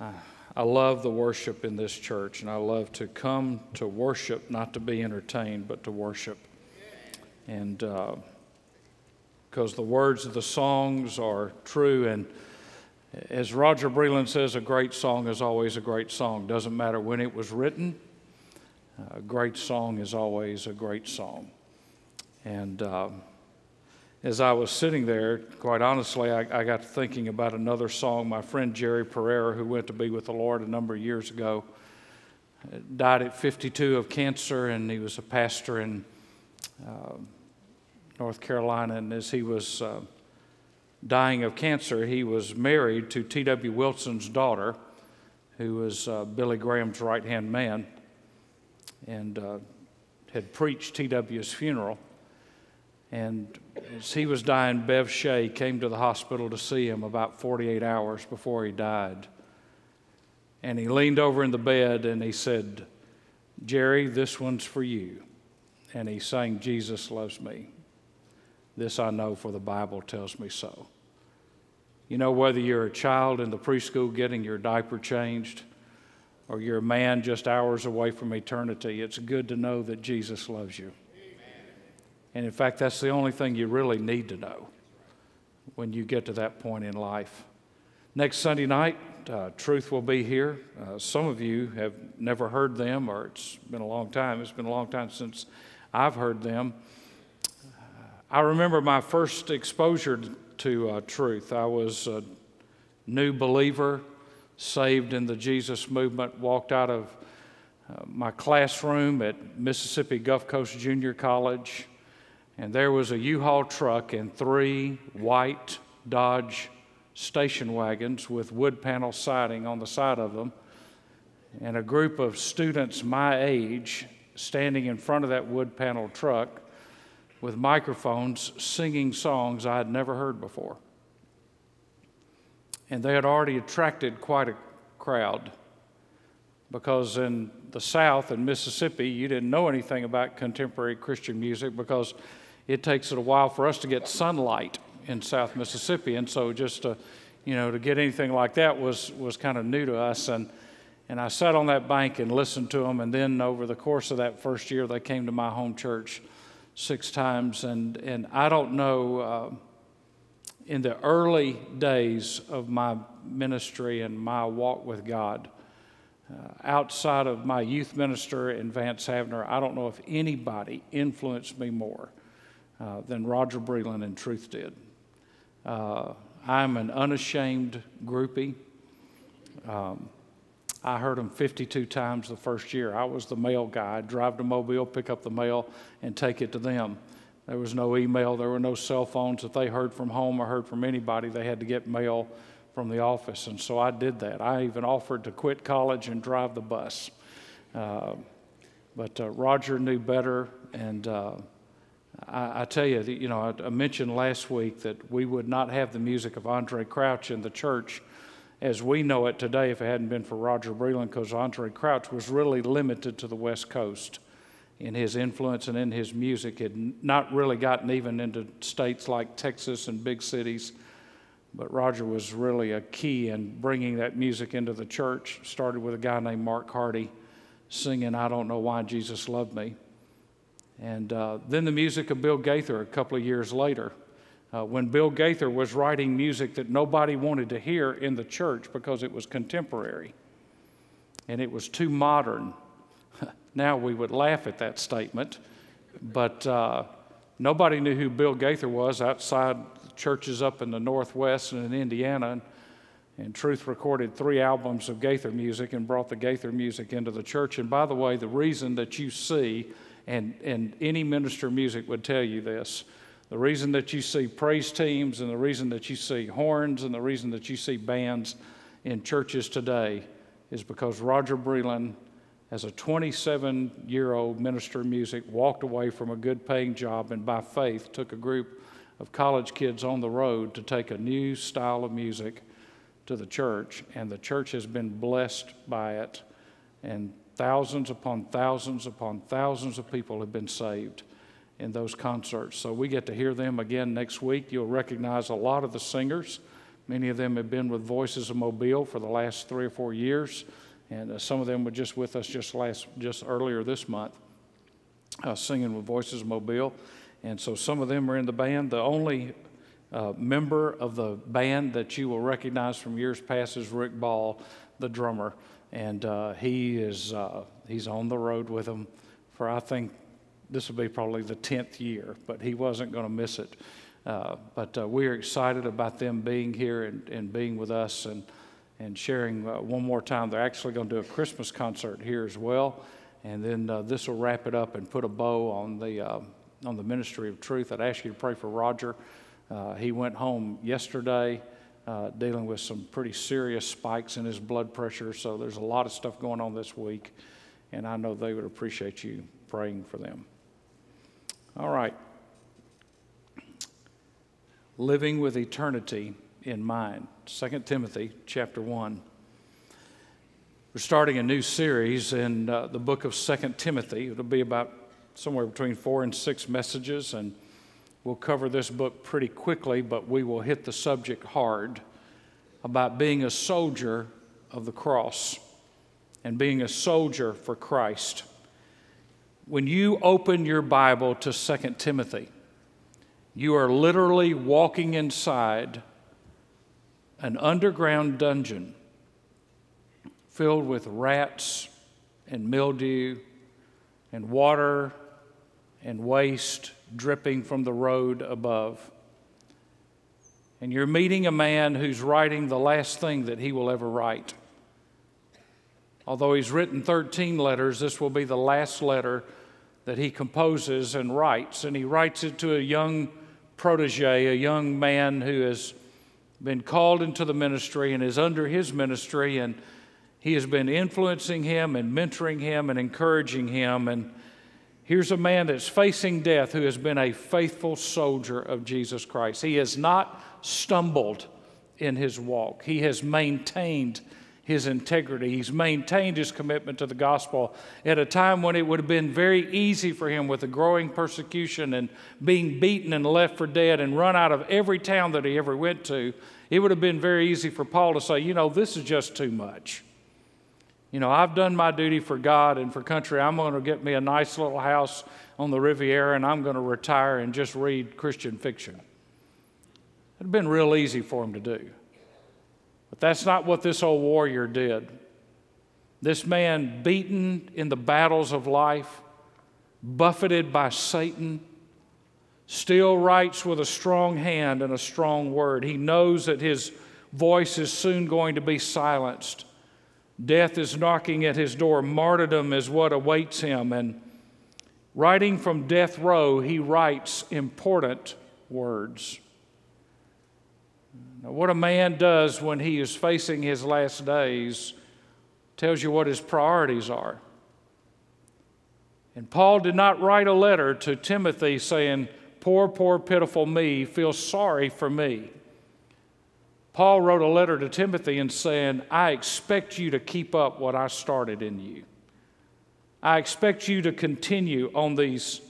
I love the worship in this church, and I love to come to worship, not to be entertained, but to worship. And because uh, the words of the songs are true, and as Roger Breland says, a great song is always a great song. Doesn't matter when it was written, a great song is always a great song. And uh, as I was sitting there, quite honestly, I, I, got thinking about another song. My friend Jerry Pereira, who went to be with the Lord a number of years ago, died at 52 of cancer, and he was a pastor in uh, North Carolina. And as he was uh, dying of cancer, he was married to T.W. Wilson's daughter, who was uh, Billy Graham's right hand man, and uh, had preached T.W.'s funeral. And as he was dying, Bev Shea came to the hospital to see him about 48 hours before he died. And he leaned over in the bed and he said, Jerry, this one's for you. And he sang, Jesus loves me. This I know, for the Bible tells me so. You know, whether you're a child in the preschool getting your diaper changed, or you're a man just hours away from eternity, it's good to know that Jesus loves you. And in fact, that's the only thing you really need to know when you get to that point in life. Next Sunday night, uh, Truth will be here. Uh, some of you have never heard them, or it's been a long time. It's been a long time since I've heard them. I remember my first exposure to uh, truth. I was a new believer, saved in the Jesus movement, walked out of uh, my classroom at Mississippi Gulf Coast Junior College, and there was a U Haul truck and three white Dodge station wagons with wood panel siding on the side of them, and a group of students my age standing in front of that wood panel truck with microphones singing songs I had never heard before. And they had already attracted quite a crowd because in the South in Mississippi, you didn't know anything about contemporary Christian music because it takes it a while for us to get sunlight in South Mississippi. And so just to, you know, to get anything like that was, was kind of new to us. And, and I sat on that bank and listened to them. And then over the course of that first year, they came to my home church six times. And, and I don't know, uh, in the early days of my ministry and my walk with God, uh, outside of my youth minister in Vance Havner, I don't know if anybody influenced me more uh, than Roger Breland and Truth did. Uh, I'm an unashamed groupie. Um, I heard them 52 times the first year. I was the mail guy. I'd drive to Mobile, pick up the mail, and take it to them. There was no email, there were no cell phones. If they heard from home or heard from anybody, they had to get mail from the office. And so I did that. I even offered to quit college and drive the bus. Uh, but uh, Roger knew better. And uh, I, I, tell you, you know, I, I mentioned last week that we would not have the music of Andraé Crouch in the church as we know it today if it hadn't been for Roger Breland, because Andraé Crouch was really limited to the West Coast in his influence and in his music. Had not really gotten even into states like Texas and big cities, but Roger was really a key in bringing that music into the church. Started with a guy named Mark Hardy singing "I Don't Know Why Jesus Loved Me," and uh, then the music of Bill Gaither a couple of years later uh, when Bill Gaither was writing music that nobody wanted to hear in the church because it was contemporary and it was too modern. now we would laugh at that statement, but uh, nobody knew who Bill Gaither was outside churches up in the Northwest and in Indiana. And, and Truth recorded three albums of Gaither music and brought the Gaither music into the church. And by the way, the reason that you see, and, and any minister of music would tell you this, the reason that you see praise teams and the reason that you see horns and the reason that you see bands in churches today is because Roger Breland, as a 27 year old minister of music, walked away from a good paying job and by faith took a group of college kids on the road to take a new style of music to the church. And the church has been blessed by it. And thousands upon thousands upon thousands of people have been saved in those concerts. So we get to hear them again next week. You'll recognize a lot of the singers Many of them have been with Voices of Mobile for the last three or four years, and uh, some of them were just with us just last, just earlier this month, uh, singing with Voices of Mobile. And so some of them are in the band. The only uh, member of the band that you will recognize from years past is Rick Ball, the drummer, and uh, he is uh, he's on the road with them for I think this will be probably the tenth year, but he wasn't going to miss it. Uh, but uh, we are excited about them being here and, and being with us and and sharing uh, one more time. They're actually going to do a Christmas concert here as well, and then this will wrap it up and put a bow on the on the ministry of truth. I'd ask you to pray for Roger. Uh, he went home yesterday uh, dealing with some pretty serious spikes in his blood pressure, so there's a lot of stuff going on this week, and I know they would appreciate you praying for them. All right. Living with eternity in mind. 2 Timothy chapter 1. We're starting a new series in uh, the book of 2 Timothy. It'll be about somewhere between four and six messages, and We'll cover this book pretty quickly, but we will hit the subject hard about being a soldier of the cross and being a soldier for Christ. When you open your Bible to 2 Timothy, you are literally walking inside an underground dungeon filled with rats and mildew and water and waste dripping from the road above. And you're meeting a man who's writing the last thing that he will ever write. Although he's written 13 letters, this will be the last letter that he composes and writes. And he writes it to a young protege, a young man who has been called into the ministry and is under his ministry. And he has been influencing him and mentoring him and encouraging him. And Here's a man that's facing death who has been a faithful soldier of Jesus Christ. He has not stumbled in his walk, he has maintained his integrity. He's maintained his commitment to the gospel at a time when it would have been very easy for him with the growing persecution and being beaten and left for dead and run out of every town that he ever went to. It would have been very easy for Paul to say, you know, this is just too much. You know, I've done my duty for God and for country. I'm going to get me a nice little house on the Riviera and I'm going to retire and just read Christian fiction. It'd been real easy for him to do. But that's not what this old warrior did. This man, beaten in the battles of life, buffeted by Satan, still writes with a strong hand and a strong word. He knows that his voice is soon going to be silenced. Death is knocking at his door. Martyrdom is what awaits him. And writing from death row, he writes important words. Now, what a man does when he is facing his last days tells you what his priorities are. And Paul did not write a letter to Timothy saying, Poor, poor, pitiful me, feel sorry for me. Paul wrote a letter to Timothy and saying, I expect you to keep up what I started in you. I expect you to continue on these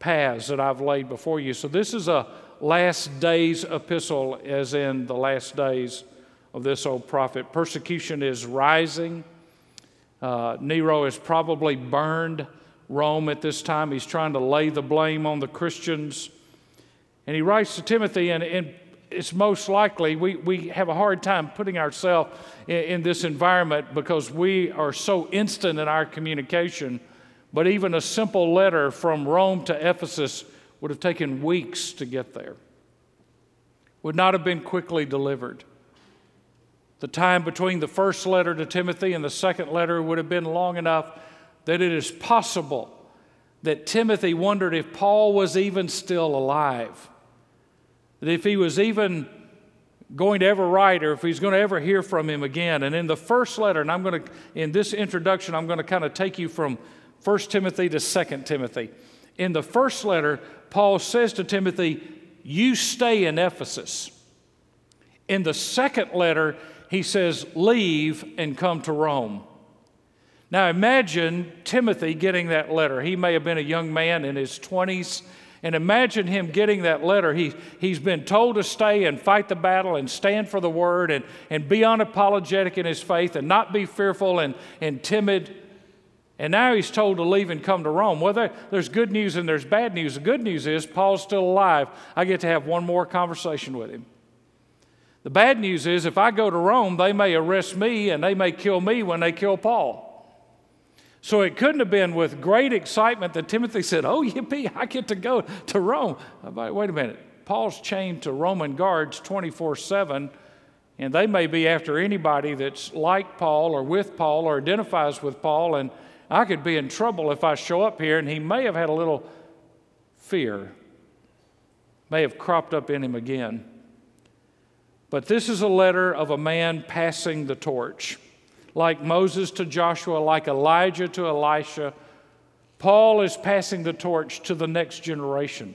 paths that I've laid before you. So, this is a last days epistle, as in the last days of this old prophet. Persecution is rising. Uh, Nero has probably burned Rome at this time. He's trying to lay the blame on the Christians. And he writes to Timothy, and, and it's most likely we, we have a hard time putting ourselves in, in, this environment because we are so instant in our communication. But even a simple letter from Rome to Ephesus would have taken weeks to get there, would not have been quickly delivered. The time between the first letter to Timothy and the second letter would have been long enough that it is possible that Timothy wondered if Paul was even still alive that if he was even going to ever write or if he's going to ever hear from him again. And in the first letter, and I'm going to, in this introduction, I'm going to kind of take you from 1 Timothy to 2 Timothy. In the first letter, Paul says to Timothy, You stay in Ephesus. In the second letter, he says, Leave and come to Rome. Now imagine Timothy getting that letter. He may have been a young man in his 20s And imagine him getting that letter. He, he's been told to stay and fight the battle and stand for the word and, and be unapologetic in his faith and not be fearful and, and timid. And now he's told to leave and come to Rome. Well, there, there's good news and there's bad news. The good news is Paul's still alive. I get to have one more conversation with him. The bad news is if I go to Rome, they may arrest me and they may kill me when they kill Paul. So it couldn't have been with great excitement that Timothy said, Oh, yippee, I get to go to Rome. Uh, wait a minute. Paul's chained to Roman guards 24 7, and they may be after anybody that's like Paul or with Paul or identifies with Paul, and I could be in trouble if I show up here. And he may have had a little fear, may have cropped up in him again. But this is a letter of a man passing the torch like Moses to Joshua, like Elijah to Elisha. Paul is passing the torch to the next generation.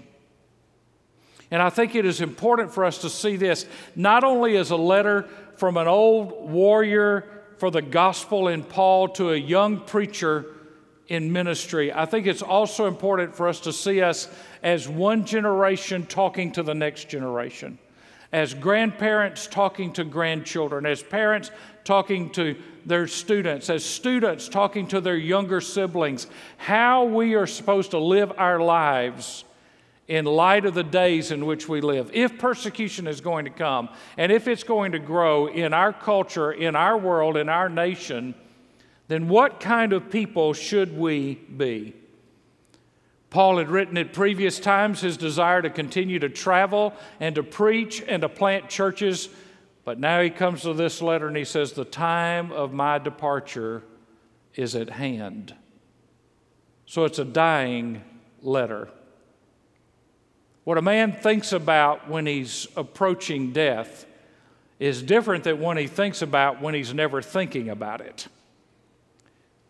And I think it is important for us to see this not only as a letter from an old warrior for the gospel in Paul to a young preacher in ministry, I think it's also important for us to see us as one generation talking to the next generation, as grandparents talking to grandchildren, as parents talking to their students, as students talking to their younger siblings, how we are supposed to live our lives in light of the days in which we live. If persecution is going to come and if it's going to grow in our culture, in our world, in our nation, then what kind of people should we be? Paul had written at previous times his desire to continue to travel and to preach and to plant churches but now he comes to this letter and he says, The time of my departure is at hand. So it's a dying letter. What a man thinks about when he's approaching death is different than what he thinks about when he's never thinking about it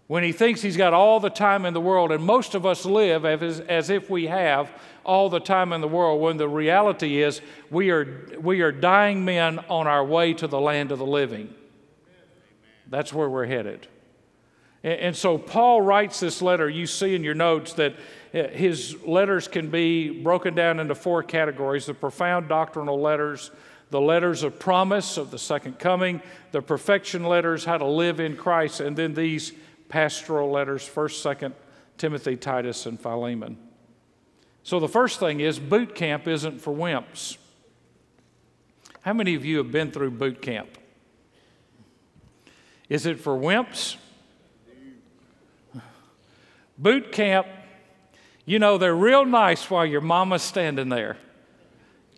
when he thinks he's got all the time in the world, and most of us live as, as if we have all the time in the world, when the reality is we are, we are dying men on our way to the land of the living. That's where we're headed. And, and so Paul writes this letter. You see in your notes that uh, his letters can be broken down into four categories the profound doctrinal letters, the letters of promise of the second coming, the perfection letters, how to live in Christ, and then these pastoral letters 1st, 2nd Timothy, Titus, and Philemon. So the first thing is boot camp isn't for wimps. How many of you have been through boot camp? Is it for wimps? Boot camp, you know, they're real nice while your mama's standing there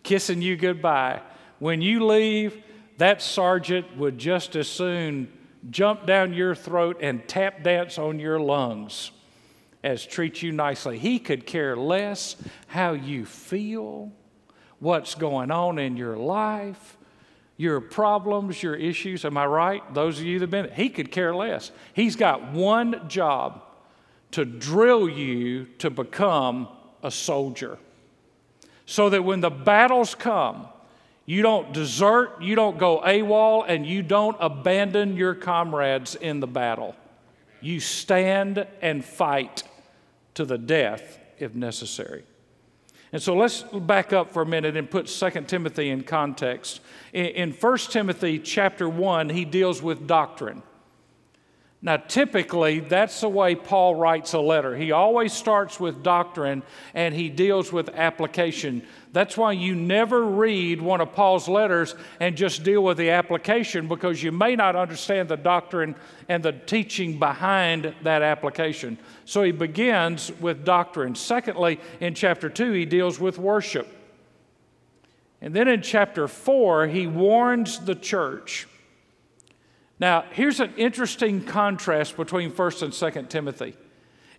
kissing you goodbye. When you leave, that sergeant would just as soon jump down your throat and tap dance on your lungs as treat you nicely. He could care less how you feel, what's going on in your life, your problems, your issues. Am I right? Those of you that have been, he could care less. He's got one job to drill you to become a soldier. So that when the battles come, you don't desert, you don't go AWOL, and you don't abandon your comrades in the battle. You stand and fight to the death if necessary. And so let's back up for a minute and put 2 Timothy in context. In 1 Timothy chapter 1, he deals with doctrine. Now, typically, that's the way Paul writes a letter. He always starts with doctrine and he deals with application. That's why you never read one of Paul's letters and just deal with the application because you may not understand the doctrine and the teaching behind that application. So he begins with doctrine. Secondly, in chapter 2, he deals with worship. And then in chapter 4, he warns the church now, here's an interesting contrast between 1st and 2nd Timothy.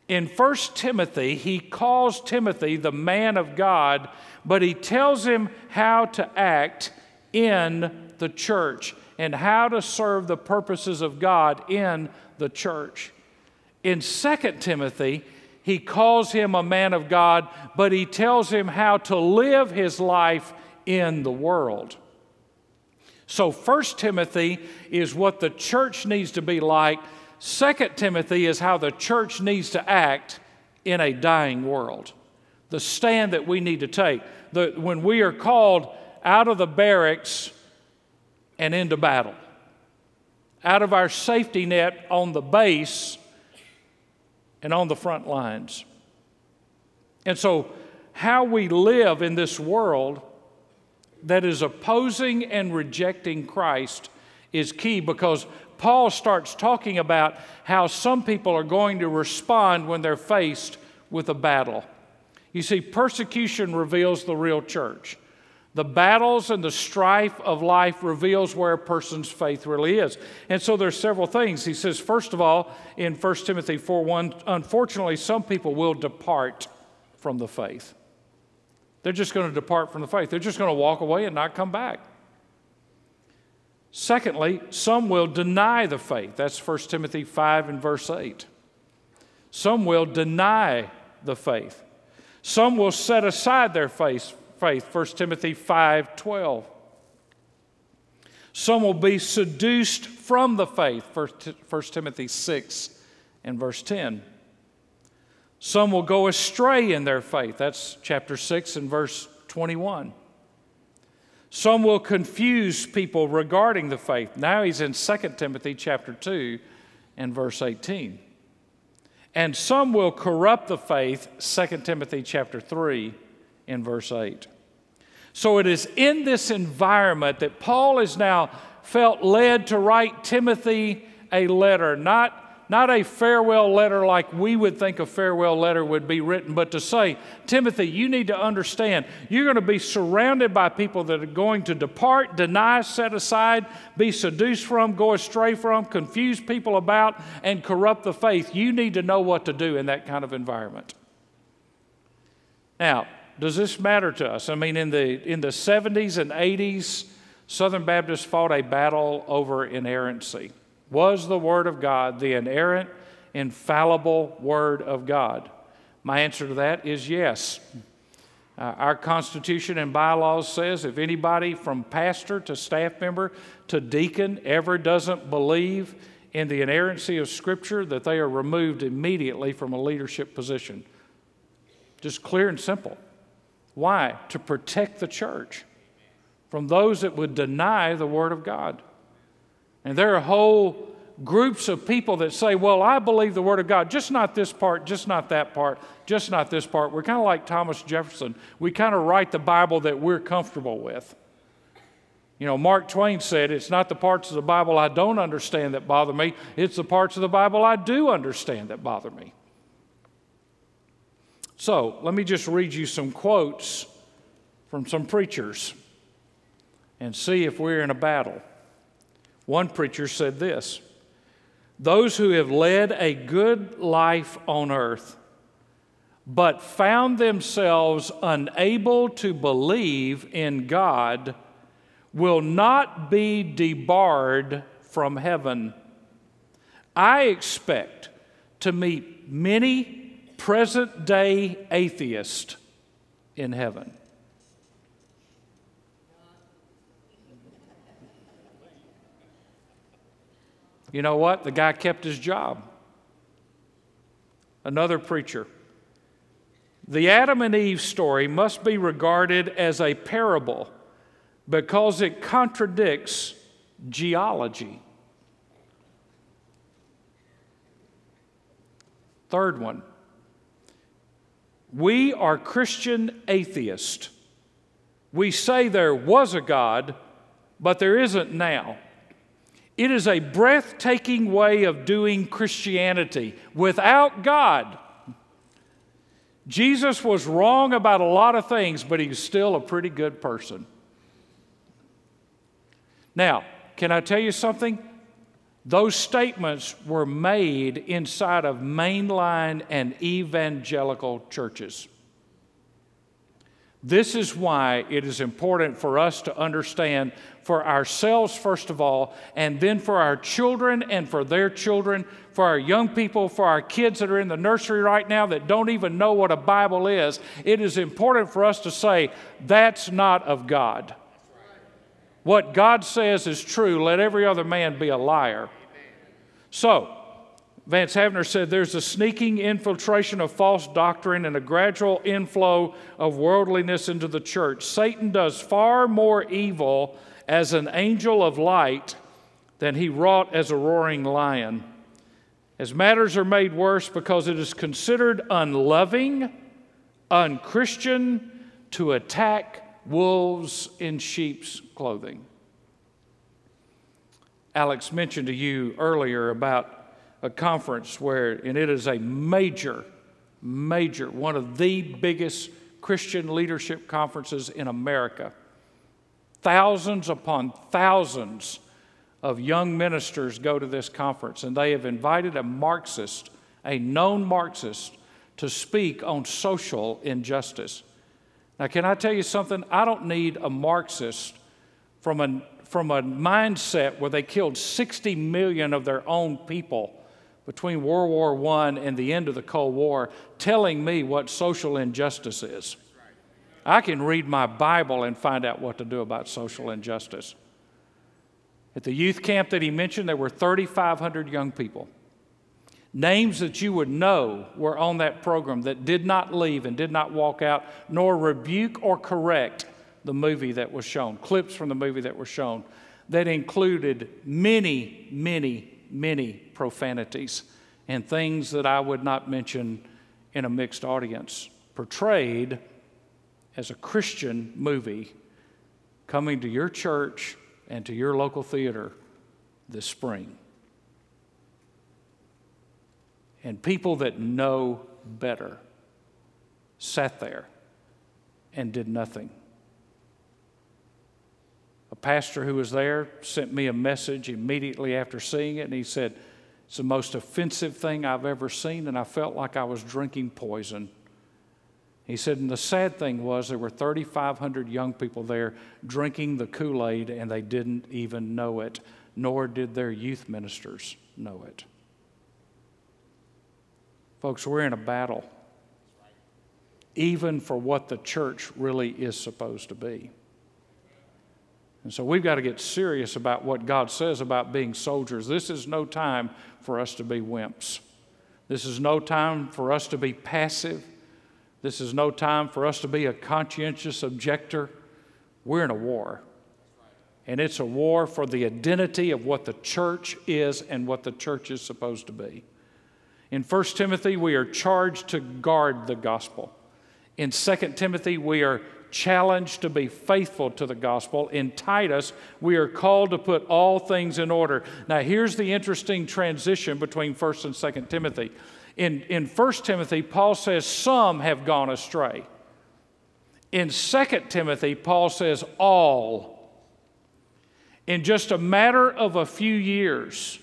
In 1st Timothy, he calls Timothy the man of God, but he tells him how to act in the church and how to serve the purposes of God in the church. In 2nd Timothy, he calls him a man of God, but he tells him how to live his life in the world. So, First Timothy is what the church needs to be like. Second Timothy is how the church needs to act in a dying world. the stand that we need to take. The, when we are called out of the barracks and into battle, out of our safety net on the base and on the front lines. And so, how we live in this world that is opposing and rejecting Christ is key because Paul starts talking about how some people are going to respond when they're faced with a battle. You see, persecution reveals the real church. The battles and the strife of life reveals where a person's faith really is. And so there's several things. He says, first of all, in 1 Timothy 4 1, unfortunately, some people will depart from the faith. They're just going to depart from the faith. They're just going to walk away and not come back. Secondly, some will deny the faith. That's 1 Timothy 5 and verse 8. Some will deny the faith. Some will set aside their faith, faith 1 Timothy 5 12. Some will be seduced from the faith 1 Timothy 6 and verse 10. Some will go astray in their faith. That's chapter 6 and verse 21. Some will confuse people regarding the faith. Now he's in 2 Timothy chapter 2 and verse 18 and some will corrupt the faith 2 timothy chapter 3 and verse 8 so it is in this environment that paul is now felt led to write timothy a letter not not a farewell letter like we would think a farewell letter would be written, but to say, Timothy, you need to understand, you're going to be surrounded by people that are going to depart, deny, set aside, be seduced from, go astray from, confuse people about, and corrupt the faith. You need to know what to do in that kind of environment. Now, does this matter to us? I mean, in the, in the 70s and 80s, Southern Baptists fought a battle over inerrancy. Was the Word of God the inerrant, infallible Word of God? My answer to that is yes. Uh, our Constitution and bylaws says if anybody from pastor to staff member to deacon ever doesn't believe in the inerrancy of Scripture, that they are removed immediately from a leadership position. Just clear and simple. Why? To protect the church from those that would deny the Word of God. And there are whole groups of people that say, Well, I believe the Word of God, just not this part, just not that part, just not this part. We're kind of like Thomas Jefferson. We kind of write the Bible that we're comfortable with. You know, Mark Twain said, It's not the parts of the Bible I don't understand that bother me, it's the parts of the Bible I do understand that bother me. So, let me just read you some quotes from some preachers and see if we're in a battle. One preacher said this Those who have led a good life on earth, but found themselves unable to believe in God, will not be debarred from heaven. I expect to meet many present day atheists in heaven. You know what? The guy kept his job. Another preacher. The Adam and Eve story must be regarded as a parable because it contradicts geology. Third one. We are Christian atheists. We say there was a God, but there isn't now. It is a breathtaking way of doing Christianity without God. Jesus was wrong about a lot of things, but he's still a pretty good person. Now, can I tell you something? Those statements were made inside of mainline and evangelical churches. This is why it is important for us to understand for ourselves, first of all, and then for our children and for their children, for our young people, for our kids that are in the nursery right now that don't even know what a Bible is. It is important for us to say, that's not of God. What God says is true. Let every other man be a liar. So, Vance Havner said there's a sneaking infiltration of false doctrine and a gradual inflow of worldliness into the church. Satan does far more evil as an angel of light than he wrought as a roaring lion. As matters are made worse because it is considered unloving, unchristian to attack wolves in sheep's clothing. Alex mentioned to you earlier about a conference where, and it is a major, major, one of the biggest Christian leadership conferences in America. Thousands upon thousands of young ministers go to this conference, and they have invited a Marxist, a known Marxist, to speak on social injustice. Now, can I tell you something? I don't need a Marxist from a, from a mindset where they killed 60 million of their own people between World War I and the end of the Cold War telling me what social injustice is. I can read my Bible and find out what to do about social injustice. At the youth camp that he mentioned, there were 3,500 young people. Names that you would know were on that program that did not leave and did not walk out, nor rebuke or correct the movie that was shown, clips from the movie that were shown, that included many, many, many profanities and things that I would not mention in a mixed audience, portrayed as a Christian movie coming to your church and to your local theater this spring. And people that know better sat there and did nothing. A pastor who was there sent me a message immediately after seeing it, and he said, It's the most offensive thing I've ever seen, and I felt like I was drinking poison. He said, and the sad thing was there were 3,500 young people there drinking the Kool Aid, and they didn't even know it, nor did their youth ministers know it. Folks, we're in a battle, even for what the church really is supposed to be. And so we've got to get serious about what God says about being soldiers. This is no time for us to be wimps. This is no time for us to be passive. This is no time for us to be a conscientious objector. We're in a war. And it's a war for the identity of what the church is and what the church is supposed to be. In 1 Timothy, we are charged to guard the gospel. In 2 Timothy, we are challenged to be faithful to the gospel. In Titus, we are called to put all things in order. Now, here's the interesting transition between 1st and 2nd Timothy. In, in 1 Timothy, Paul says, Some have gone astray. In 2 Timothy, Paul says, All. In just a matter of a few years,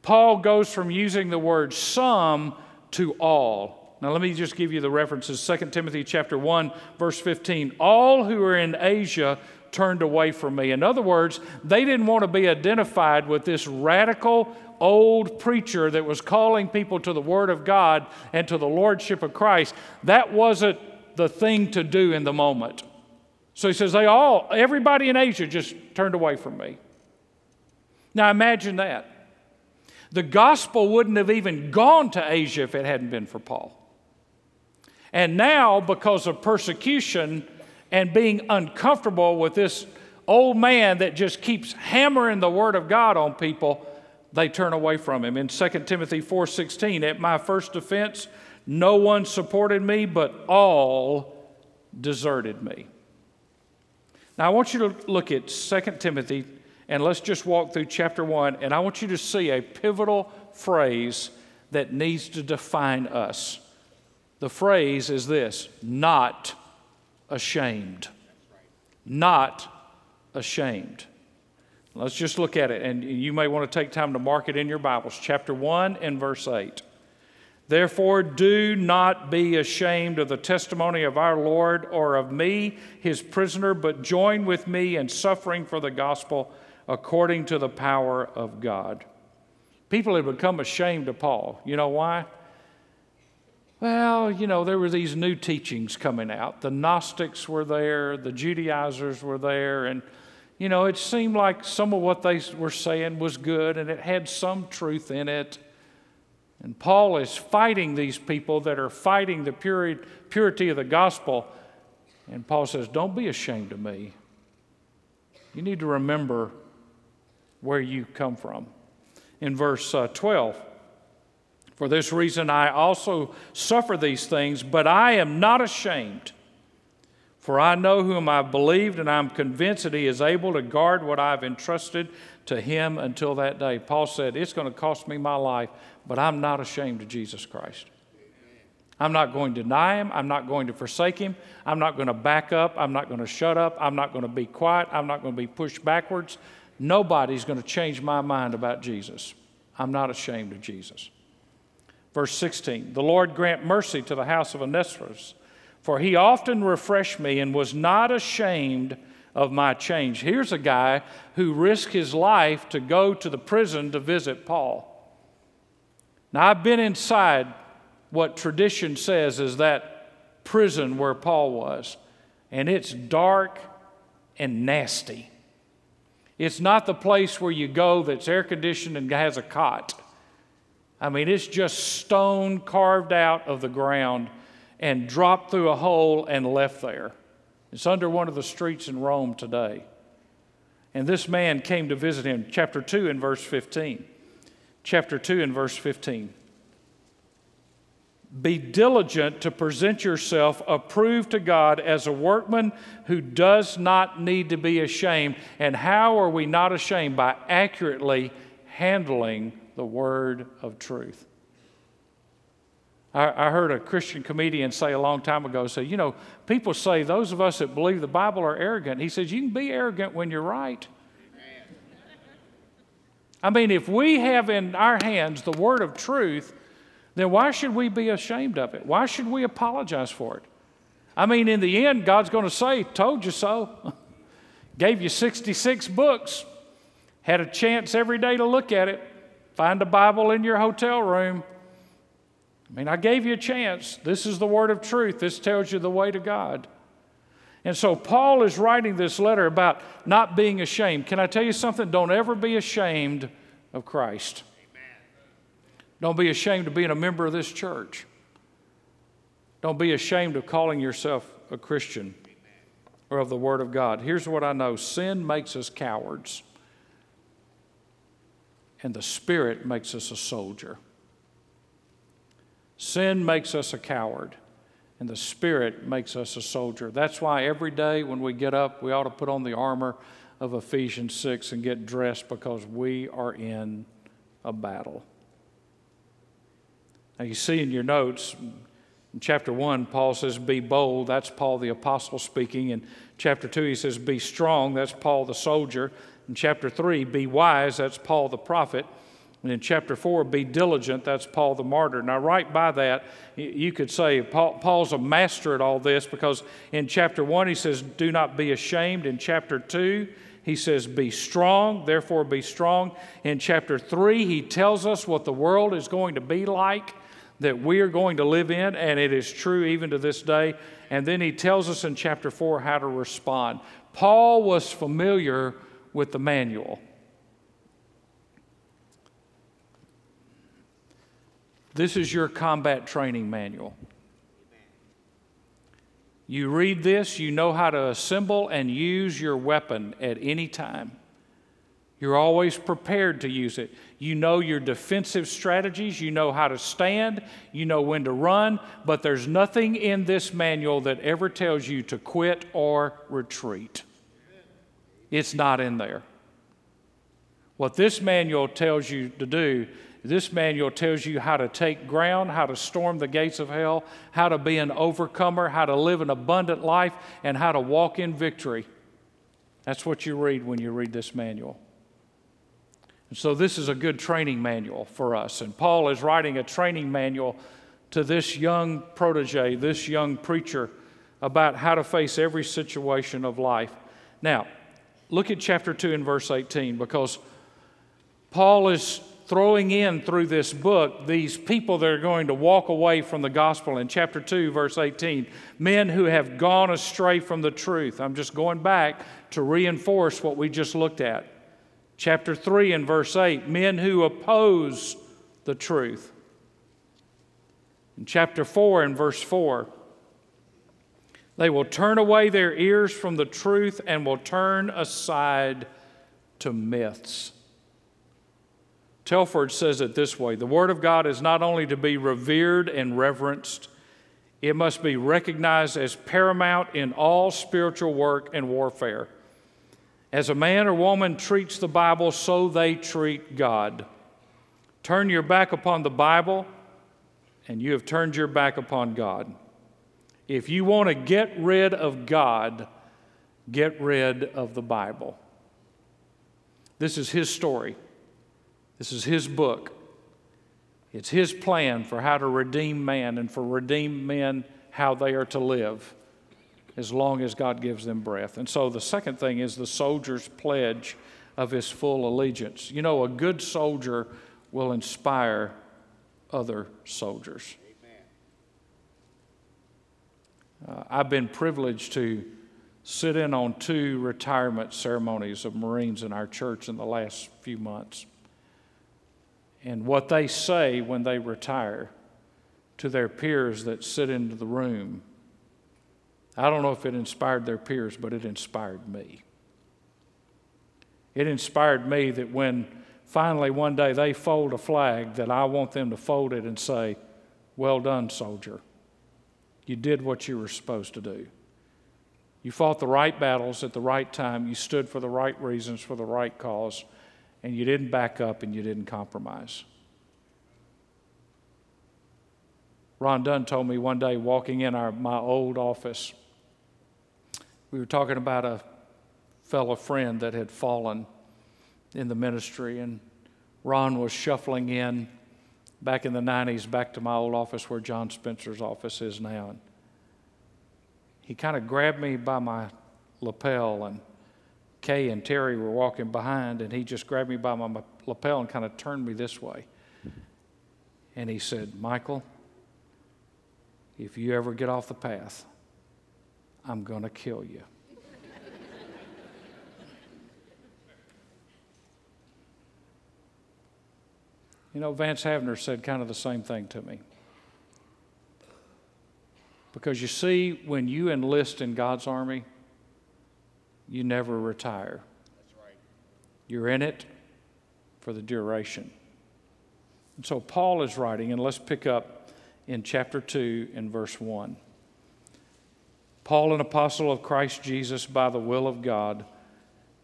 Paul goes from using the word some to all. Now let me just give you the references. 2 Timothy chapter 1 verse 15. All who are in Asia turned away from me. In other words, they didn't want to be identified with this radical old preacher that was calling people to the word of God and to the lordship of Christ. That wasn't the thing to do in the moment. So he says they all everybody in Asia just turned away from me. Now imagine that. The gospel wouldn't have even gone to Asia if it hadn't been for Paul. And now, because of persecution and being uncomfortable with this old man that just keeps hammering the word of God on people, they turn away from him. In 2 Timothy 4:16, at my first offense, no one supported me, but all deserted me. Now I want you to look at 2 Timothy and let's just walk through chapter 1 and I want you to see a pivotal phrase that needs to define us. The phrase is this not ashamed. Not ashamed. Let's just look at it, and you may want to take time to mark it in your Bibles. Chapter 1 and verse 8. Therefore, do not be ashamed of the testimony of our Lord or of me, his prisoner, but join with me in suffering for the gospel according to the power of God. People had become ashamed of Paul. You know why? Well, you know, there were these new teachings coming out. The Gnostics were there, the Judaizers were there, and, you know, it seemed like some of what they were saying was good and it had some truth in it. And Paul is fighting these people that are fighting the purity of the gospel. And Paul says, Don't be ashamed of me. You need to remember where you come from. In verse uh, 12, for this reason I also suffer these things, but I am not ashamed. For I know whom I've believed, and I'm convinced that he is able to guard what I've entrusted to him until that day. Paul said, It's going to cost me my life, but I'm not ashamed of Jesus Christ. I'm not going to deny him. I'm not going to forsake him. I'm not going to back up. I'm not going to shut up. I'm not going to be quiet. I'm not going to be pushed backwards. Nobody's going to change my mind about Jesus. I'm not ashamed of Jesus. Verse 16 The Lord grant mercy to the house of Onesimus, for he often refreshed me and was not ashamed of my change. Here's a guy who risked his life to go to the prison to visit Paul. Now, I've been inside what tradition says is that prison where Paul was, and it's dark and nasty. It's not the place where you go that's air conditioned and has a cot. I mean, it's just stone carved out of the ground and dropped through a hole and left there. It's under one of the streets in Rome today. And this man came to visit him, chapter 2 and verse 15. Chapter 2 and verse 15. Be diligent to present yourself approved to God as a workman who does not need to be ashamed. And how are we not ashamed? By accurately handling the word of truth. I, I heard a Christian comedian say a long time ago, say, you know, people say those of us that believe the Bible are arrogant. He says, you can be arrogant when you're right. I mean, if we have in our hands the word of truth, then why should we be ashamed of it? Why should we apologize for it? I mean, in the end, God's going to say, Told you so. Gave you 66 books, had a chance every day to look at it, find a Bible in your hotel room, I mean, I gave you a chance. This is the word of truth. This tells you the way to God. And so Paul is writing this letter about not being ashamed. Can I tell you something? Don't ever be ashamed of Christ. Don't be ashamed of being a member of this church. Don't be ashamed of calling yourself a Christian or of the Word of God. Here's what I know sin makes us cowards, and the Spirit makes us a soldier. Sin makes us a coward, and the Spirit makes us a soldier. That's why every day when we get up, we ought to put on the armor of Ephesians 6 and get dressed because we are in a battle. Now, you see in your notes, in chapter 1, Paul says, Be bold. That's Paul the apostle speaking. In chapter 2, he says, Be strong. That's Paul the soldier. In chapter 3, Be wise. That's Paul the prophet. And in chapter 4, be diligent, that's Paul the martyr. Now, right by that, you could say Paul, Paul's a master at all this because in chapter 1, he says, Do not be ashamed. In chapter 2, he says, Be strong, therefore be strong. In chapter 3, he tells us what the world is going to be like that we are going to live in, and it is true even to this day. And then he tells us in chapter 4 how to respond. Paul was familiar with the manual. This is your combat training manual. You read this, you know how to assemble and use your weapon at any time. You're always prepared to use it. You know your defensive strategies, you know how to stand, you know when to run, but there's nothing in this manual that ever tells you to quit or retreat. It's not in there. What this manual tells you to do this manual tells you how to take ground, how to storm the gates of hell, how to be an overcomer, how to live an abundant life, and how to walk in victory. That's what you read when you read this manual. And so, this is a good training manual for us. And Paul is writing a training manual to this young protege, this young preacher, about how to face every situation of life. Now, look at chapter 2 and verse 18 because Paul is throwing in through this book these people that are going to walk away from the gospel in chapter 2, verse 18. Men who have gone astray from the truth. I'm just going back to reinforce what we just looked at. Chapter 3 and verse 8 men who oppose the truth. In chapter 4 and verse 4, they will turn away their ears from the truth and will turn aside to myths. Telford says it this way The Word of God is not only to be revered and reverenced, it must be recognized as paramount in all spiritual work and warfare. As a man or woman treats the Bible, so they treat God. Turn your back upon the Bible, and you have turned your back upon God. If you want to get rid of God, get rid of the Bible. This is His story, this is His book. It's His plan for how to redeem man and for redeem men how they are to live as long as God gives them breath. And so the second thing is the soldier's pledge of his full allegiance. You know, a good soldier will inspire other soldiers. Uh, I've been privileged to sit in on two retirement ceremonies of Marines in our church in the last few months. And what they say when they retire to their peers that sit into the room, I don't know if it inspired their peers, but it inspired me. It inspired me that when finally one day they fold a flag, that I want them to fold it and say, Well done, soldier. You did what you were supposed to do. You fought the right battles at the right time. You stood for the right reasons, for the right cause, and you didn't back up and you didn't compromise. Ron Dunn told me one day walking in our, my old office, we were talking about a fellow friend that had fallen in the ministry, and Ron was shuffling in back in the 90s back to my old office where John Spencer's office is now. And he kind of grabbed me by my lapel, and Kay and Terry were walking behind, and he just grabbed me by my lapel and kind of turned me this way. And he said, Michael, if you ever get off the path, I'm going to kill you. You know, Vance Havner said kind of the same thing to me. Because you see, when you enlist in God's army, you never retire. Right. You're in it for the duration. And so Paul is writing, and let's pick up in chapter 2 and verse 1. Paul, an apostle of Christ Jesus by the will of God,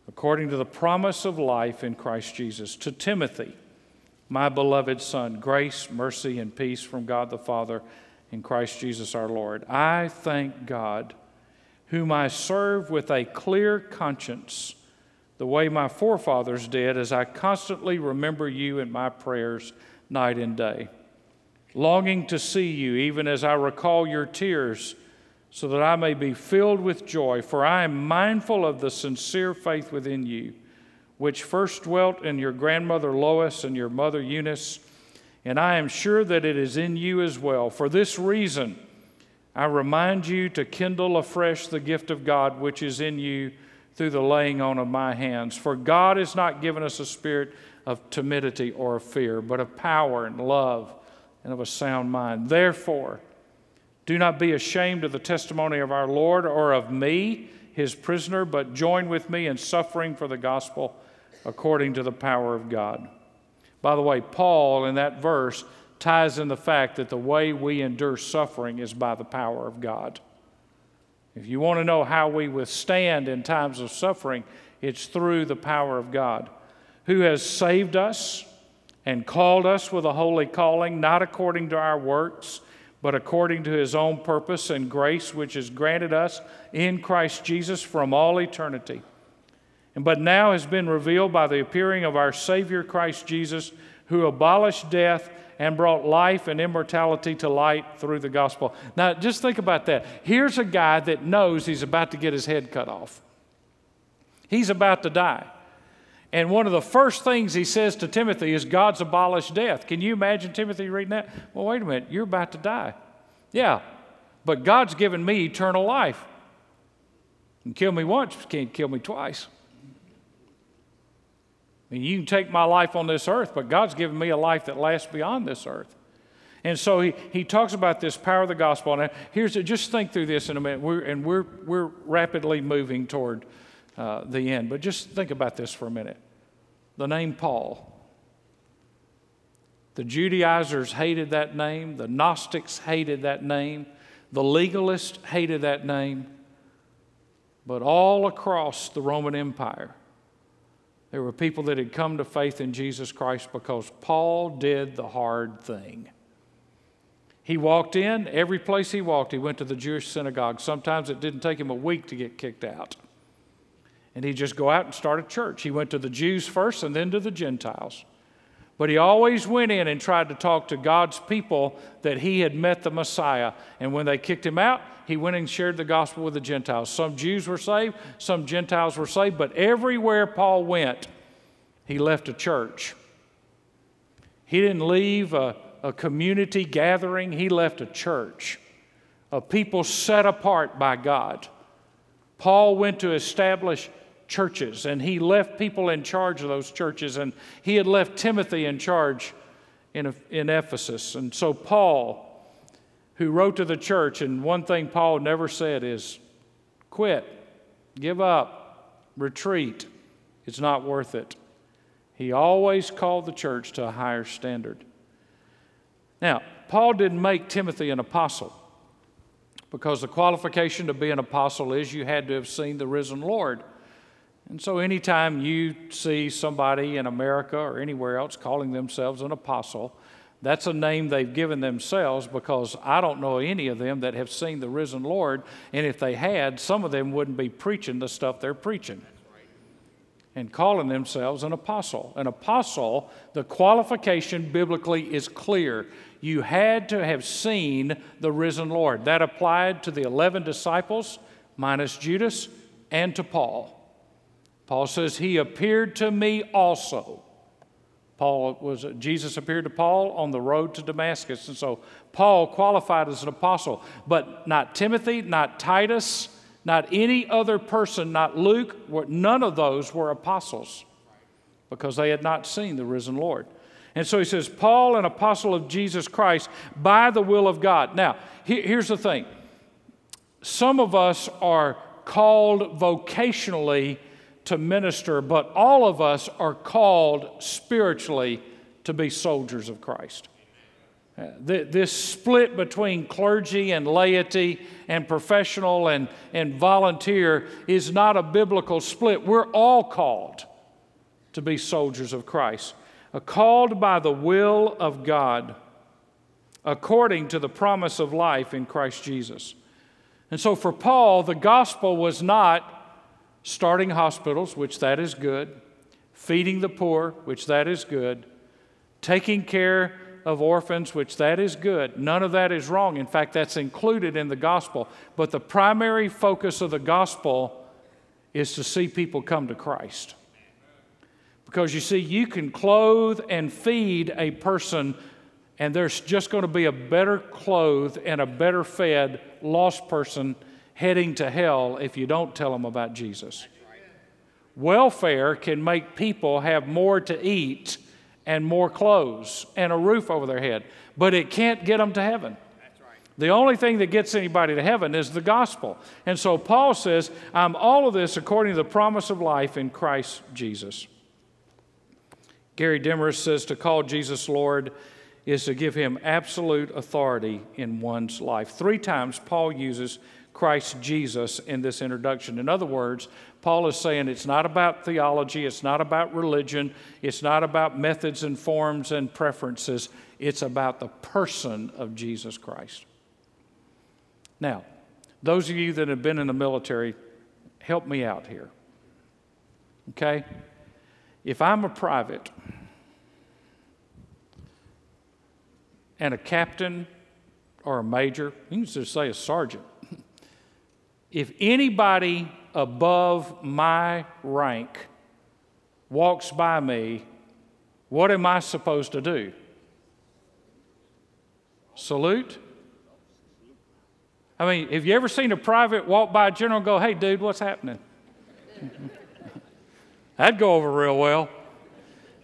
according to the promise of life in Christ Jesus, to Timothy my beloved Son, grace, mercy, and peace from God the Father in Christ Jesus our Lord. I thank God, whom I serve with a clear conscience, the way my forefathers did, as I constantly remember you in my prayers night and day, longing to see you, even as I recall your tears, so that I may be filled with joy, for I am mindful of the sincere faith within you which first dwelt in your grandmother Lois and your mother Eunice, and I am sure that it is in you as well. For this reason, I remind you to kindle afresh the gift of God which is in you through the laying on of my hands. For God has not given us a spirit of timidity or of fear, but of power and love and of a sound mind. Therefore, do not be ashamed of the testimony of our Lord or of me, his prisoner, but join with me in suffering for the gospel according to the power of God. By the way, Paul in that verse ties in the fact that the way we endure suffering is by the power of God. If you want to know how we withstand in times of suffering, it's through the power of God, who has saved us and called us with a holy calling, not according to our works, but according to his own purpose and grace, which is granted us in Christ Jesus from all eternity but now has been revealed by the appearing of our Savior Christ Jesus, who abolished death and brought life and immortality to light through the gospel. Now, just think about that. Here's a guy that knows he's about to get his head cut off, he's about to die. And one of the first things he says to Timothy is, God's abolished death. Can you imagine Timothy reading that? Well, wait a minute, you're about to die. Yeah, but God's given me eternal life. You can kill me once, can't kill me twice. Mean, you can take my life on this earth, but God's given me a life that lasts beyond this earth. And so he, he talks about this power of the gospel. Now, here's a, just think through this in a minute. We're, and we're, we're rapidly moving toward uh, the end. But just think about this for a minute. The name Paul. The Judaizers hated that name. The Gnostics hated that name. The legalists hated that name. But all across the Roman Empire, there were people that had come to faith in Jesus Christ because Paul did the hard thing. He walked in, every place he walked, he went to the Jewish synagogue. Sometimes it didn't take him a week to get kicked out. And he'd just go out and start a church. He went to the Jews first and then to the Gentiles. But he always went in and tried to talk to God's people that he had met the Messiah. And when they kicked him out, he went and shared the gospel with the Gentiles. Some Jews were saved, some Gentiles were saved, but everywhere Paul went, he left a church. He didn't leave a a community gathering, he left a church of people set apart by God. Paul went to establish churches and he left people in charge of those churches, and he had left Timothy in charge in, in Ephesus. And so, Paul, who wrote to the church, and one thing Paul never said is quit, give up, retreat. It's not worth it. He always called the church to a higher standard. Now, Paul didn't make Timothy an apostle because the qualification to be an apostle is you had to have seen the risen Lord. And so, anytime you see somebody in America or anywhere else calling themselves an apostle, that's a name they've given themselves because I don't know any of them that have seen the risen Lord. And if they had, some of them wouldn't be preaching the stuff they're preaching and calling themselves an apostle. An apostle, the qualification biblically is clear you had to have seen the risen Lord. That applied to the 11 disciples, minus Judas, and to Paul. Paul says, He appeared to me also. Paul was Jesus appeared to Paul on the road to Damascus. And so Paul qualified as an apostle, but not Timothy, not Titus, not any other person, not Luke, none of those were apostles because they had not seen the risen Lord. And so he says, Paul, an apostle of Jesus Christ, by the will of God. Now, here's the thing some of us are called vocationally to minister, but all of us are called spiritually to be soldiers of Christ. Uh, this split between clergy and laity and professional and, and volunteer is not a biblical split. We're all called to be soldiers of Christ called by the will of God according to the promise of life in Christ Jesus. And so for Paul, the gospel was not starting hospitals, which that is good, feeding the poor, which that is good, taking care of orphans, which that is good. None of that is wrong. In fact, that's included in the gospel. But the primary focus of the gospel is to see people come to Christ. Because you see, you can clothe and feed a person, and there's just going to be a better clothed and a better fed lost person heading to hell if you don't tell them about Jesus. Welfare can make people have more to eat and more clothes and a roof over their head, but it can't get them to heaven. The only thing that gets anybody to heaven is the gospel. And so Paul says, I'm all of this according to the promise of life in Christ Jesus. Gary Demarest says to call Jesus Lord is to give him absolute authority in one's life. Three times Paul uses Christ Jesus in this introduction. In other words, Paul is saying it's not about theology, it's not about religion, it's not about methods and forms and preferences, it's about the person of Jesus Christ. Now, those of you that have been in the military, help me out here. Okay? If I'm a private and a captain or a major, you can just say a sergeant, if anybody above my rank walks by me, what am I supposed to do? Salute? I mean, have you ever seen a private walk by a general and go, hey, dude, what's happening? That'd go over real well.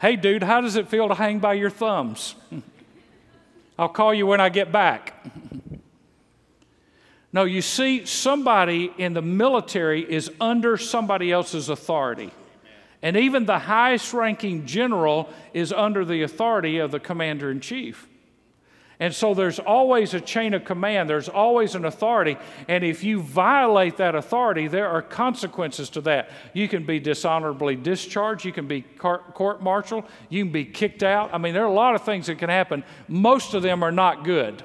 Hey, dude, how does it feel to hang by your thumbs? I'll call you when I get back. no, you see, somebody in the military is under somebody else's authority. And even the highest ranking general is under the authority of the commander in chief. And so there's always a chain of command, there's always an authority. And if you violate that authority, there are consequences to that. You can be dishonorably discharged, you can be court martialed, you can be kicked out. I mean, there are a lot of things that can happen. Most of them are not good.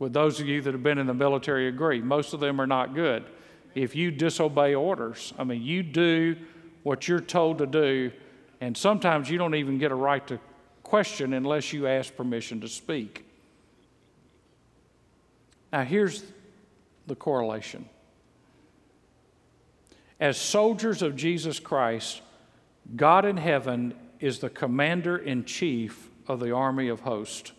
With those of you that have been in the military, agree. Most of them are not good. If you disobey orders, I mean, you do what you're told to do, and sometimes you don't even get a right to question unless you ask permission to speak. Now, here's the correlation. As soldiers of Jesus Christ, God in heaven is the commander in chief of the army of hosts.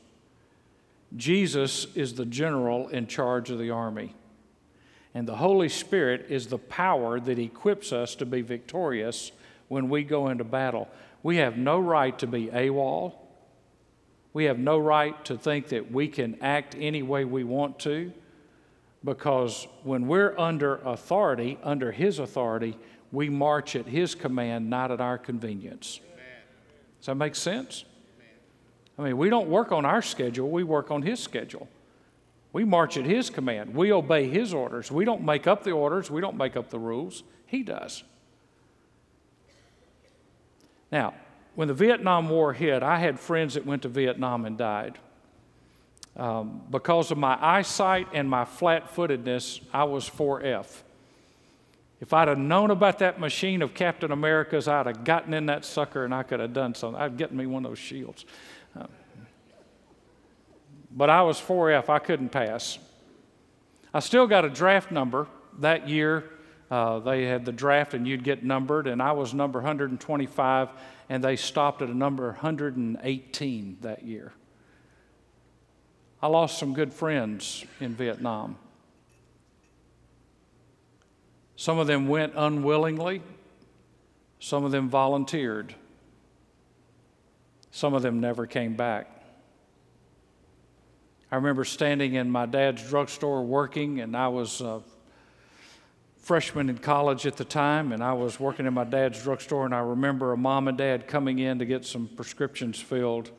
Jesus is the general in charge of the army. And the Holy Spirit is the power that equips us to be victorious when we go into battle. We have no right to be AWOL. We have no right to think that we can act any way we want to because when we're under authority, under His authority, we march at His command, not at our convenience. Does that make sense? I mean, we don't work on our schedule, we work on His schedule. We march at His command, we obey His orders. We don't make up the orders, we don't make up the rules, He does. Now, when the Vietnam War hit, I had friends that went to Vietnam and died. Um, because of my eyesight and my flat footedness, I was 4F. If I'd have known about that machine of Captain America's, I'd have gotten in that sucker and I could have done something. I'd get me one of those shields. Uh, but I was 4F, I couldn't pass. I still got a draft number that year. Uh, they had the draft and you'd get numbered, and I was number 125 and they stopped at a number 118 that year. I lost some good friends in Vietnam. Some of them went unwillingly, some of them volunteered, some of them never came back. I remember standing in my dad's drugstore working, and I was uh, freshman in college at the time, and I was working in my dad's drugstore, and I remember a mom and dad coming in to get some prescriptions filled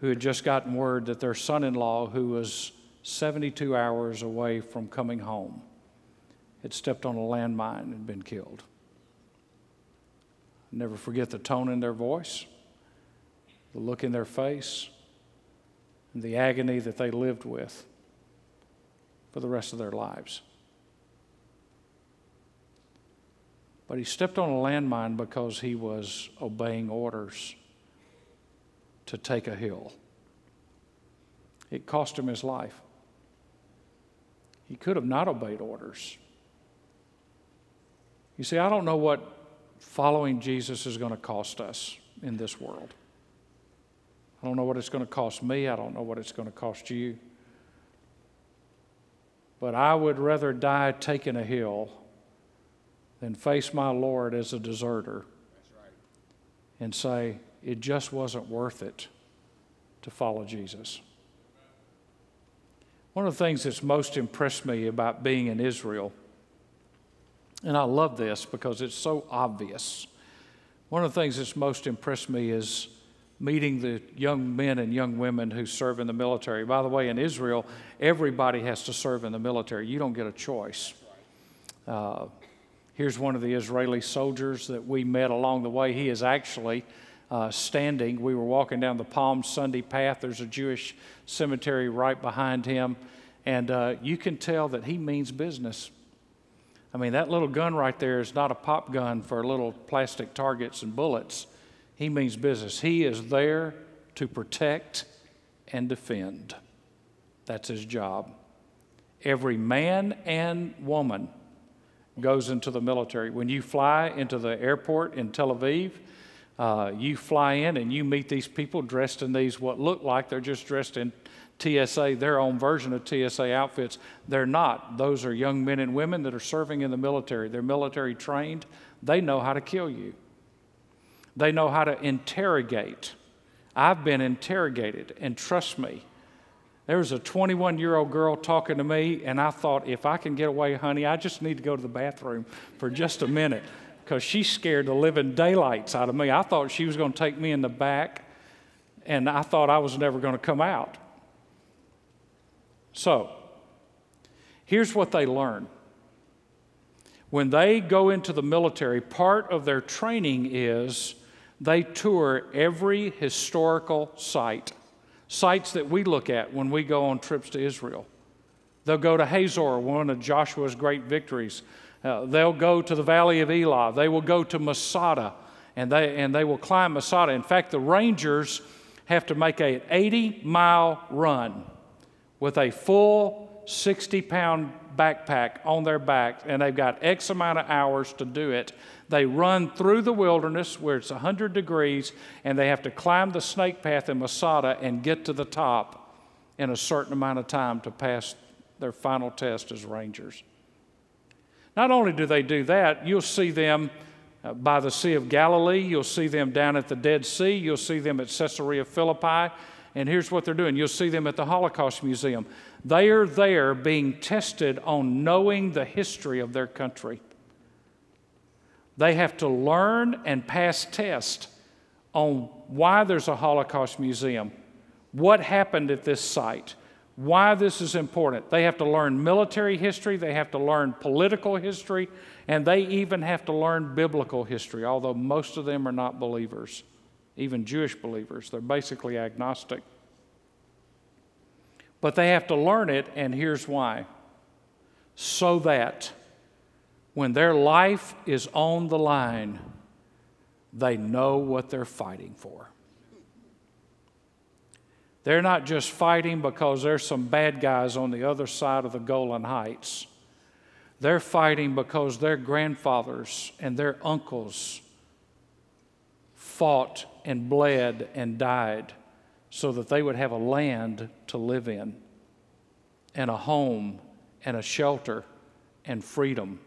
who had just gotten word that their son in law, who was 72 hours away from coming home, had stepped on a landmine and been killed. I'll never forget the tone in their voice, the look in their face, and the agony that they lived with for the rest of their lives. But he stepped on a landmine because he was obeying orders to take a hill. It cost him his life. He could have not obeyed orders. You see, I don't know what following Jesus is going to cost us in this world. I don't know what it's going to cost me. I don't know what it's going to cost you. But I would rather die taking a hill than face my Lord as a deserter and say, it just wasn't worth it to follow Jesus. One of the things that's most impressed me about being in Israel, and I love this because it's so obvious. One of the things that's most impressed me is meeting the young men and young women who serve in the military. By the way, in Israel, everybody has to serve in the military. You don't get a choice. Uh, Here's one of the Israeli soldiers that we met along the way. He is actually uh, standing. We were walking down the Palm Sunday path. There's a Jewish cemetery right behind him. And uh, you can tell that he means business. I mean, that little gun right there is not a pop gun for little plastic targets and bullets. He means business. He is there to protect and defend. That's his job. Every man and woman goes into the military. When you fly into the airport in Tel Aviv, uh, you fly in and you meet these people dressed in these what look like they're just dressed in TSA, their own version of TSA outfits. They're not. Those are young men and women that are serving in the military. They're military trained. They know how to kill you, they know how to interrogate. I've been interrogated, and trust me, there was a 21 year old girl talking to me, and I thought, if I can get away, honey, I just need to go to the bathroom for just a minute because she scared the living daylights out of me. I thought she was going to take me in the back, and I thought I was never going to come out. So, here's what they learn. When they go into the military, part of their training is they tour every historical site, sites that we look at when we go on trips to Israel. They'll go to Hazor, one of Joshua's great victories. Uh, they'll go to the Valley of Elah. They will go to Masada, and they, and they will climb Masada. In fact, the Rangers have to make an 80 mile run with a full 60 pound backpack on their back, and they've got X amount of hours to do it. They run through the wilderness where it's 100 degrees, and they have to climb the snake path in Masada and get to the top in a certain amount of time to pass their final test as Rangers. Not only do they do that, you'll see them uh, by the Sea of Galilee, you'll see them down at the Dead Sea, you'll see them at Caesarea Philippi, and here's what they're doing you'll see them at the Holocaust Museum. They are there being tested on knowing the history of their country. They have to learn and pass tests on why there's a Holocaust museum, what happened at this site, why this is important. They have to learn military history, they have to learn political history, and they even have to learn biblical history, although most of them are not believers, even Jewish believers. They're basically agnostic. But they have to learn it, and here's why so that when their life is on the line, they know what they're fighting for. They're not just fighting because there's some bad guys on the other side of the Golan Heights. They're fighting because their grandfathers and their uncles fought and bled and died so that they would have a land to live in, and a home, and a shelter, and freedom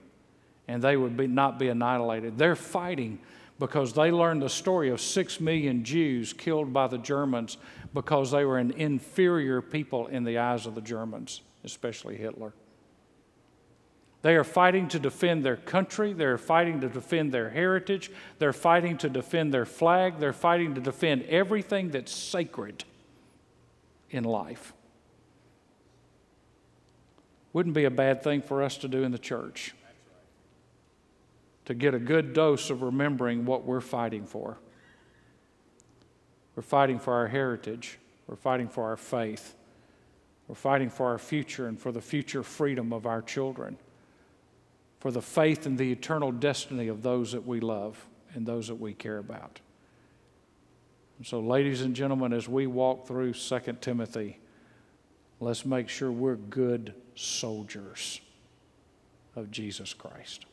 and they would be, not be annihilated. They're fighting because they learned the story of six million Jews killed by the Germans because they were an inferior people in the eyes of the Germans, especially Hitler. They are fighting to defend their country. They're fighting to defend their heritage. They're fighting to defend their flag. They're fighting to defend everything that's sacred in life. Wouldn't be a bad thing for us to do in the church to get a good dose of remembering what we're fighting for. We're fighting for our heritage, we're fighting for our faith, we're fighting for our future and for the future freedom of our children, for the faith and the eternal destiny of those that we love and those that we care about. And so, ladies and gentlemen, as we walk through 2 Timothy, let's make sure we're good soldiers of Jesus Christ.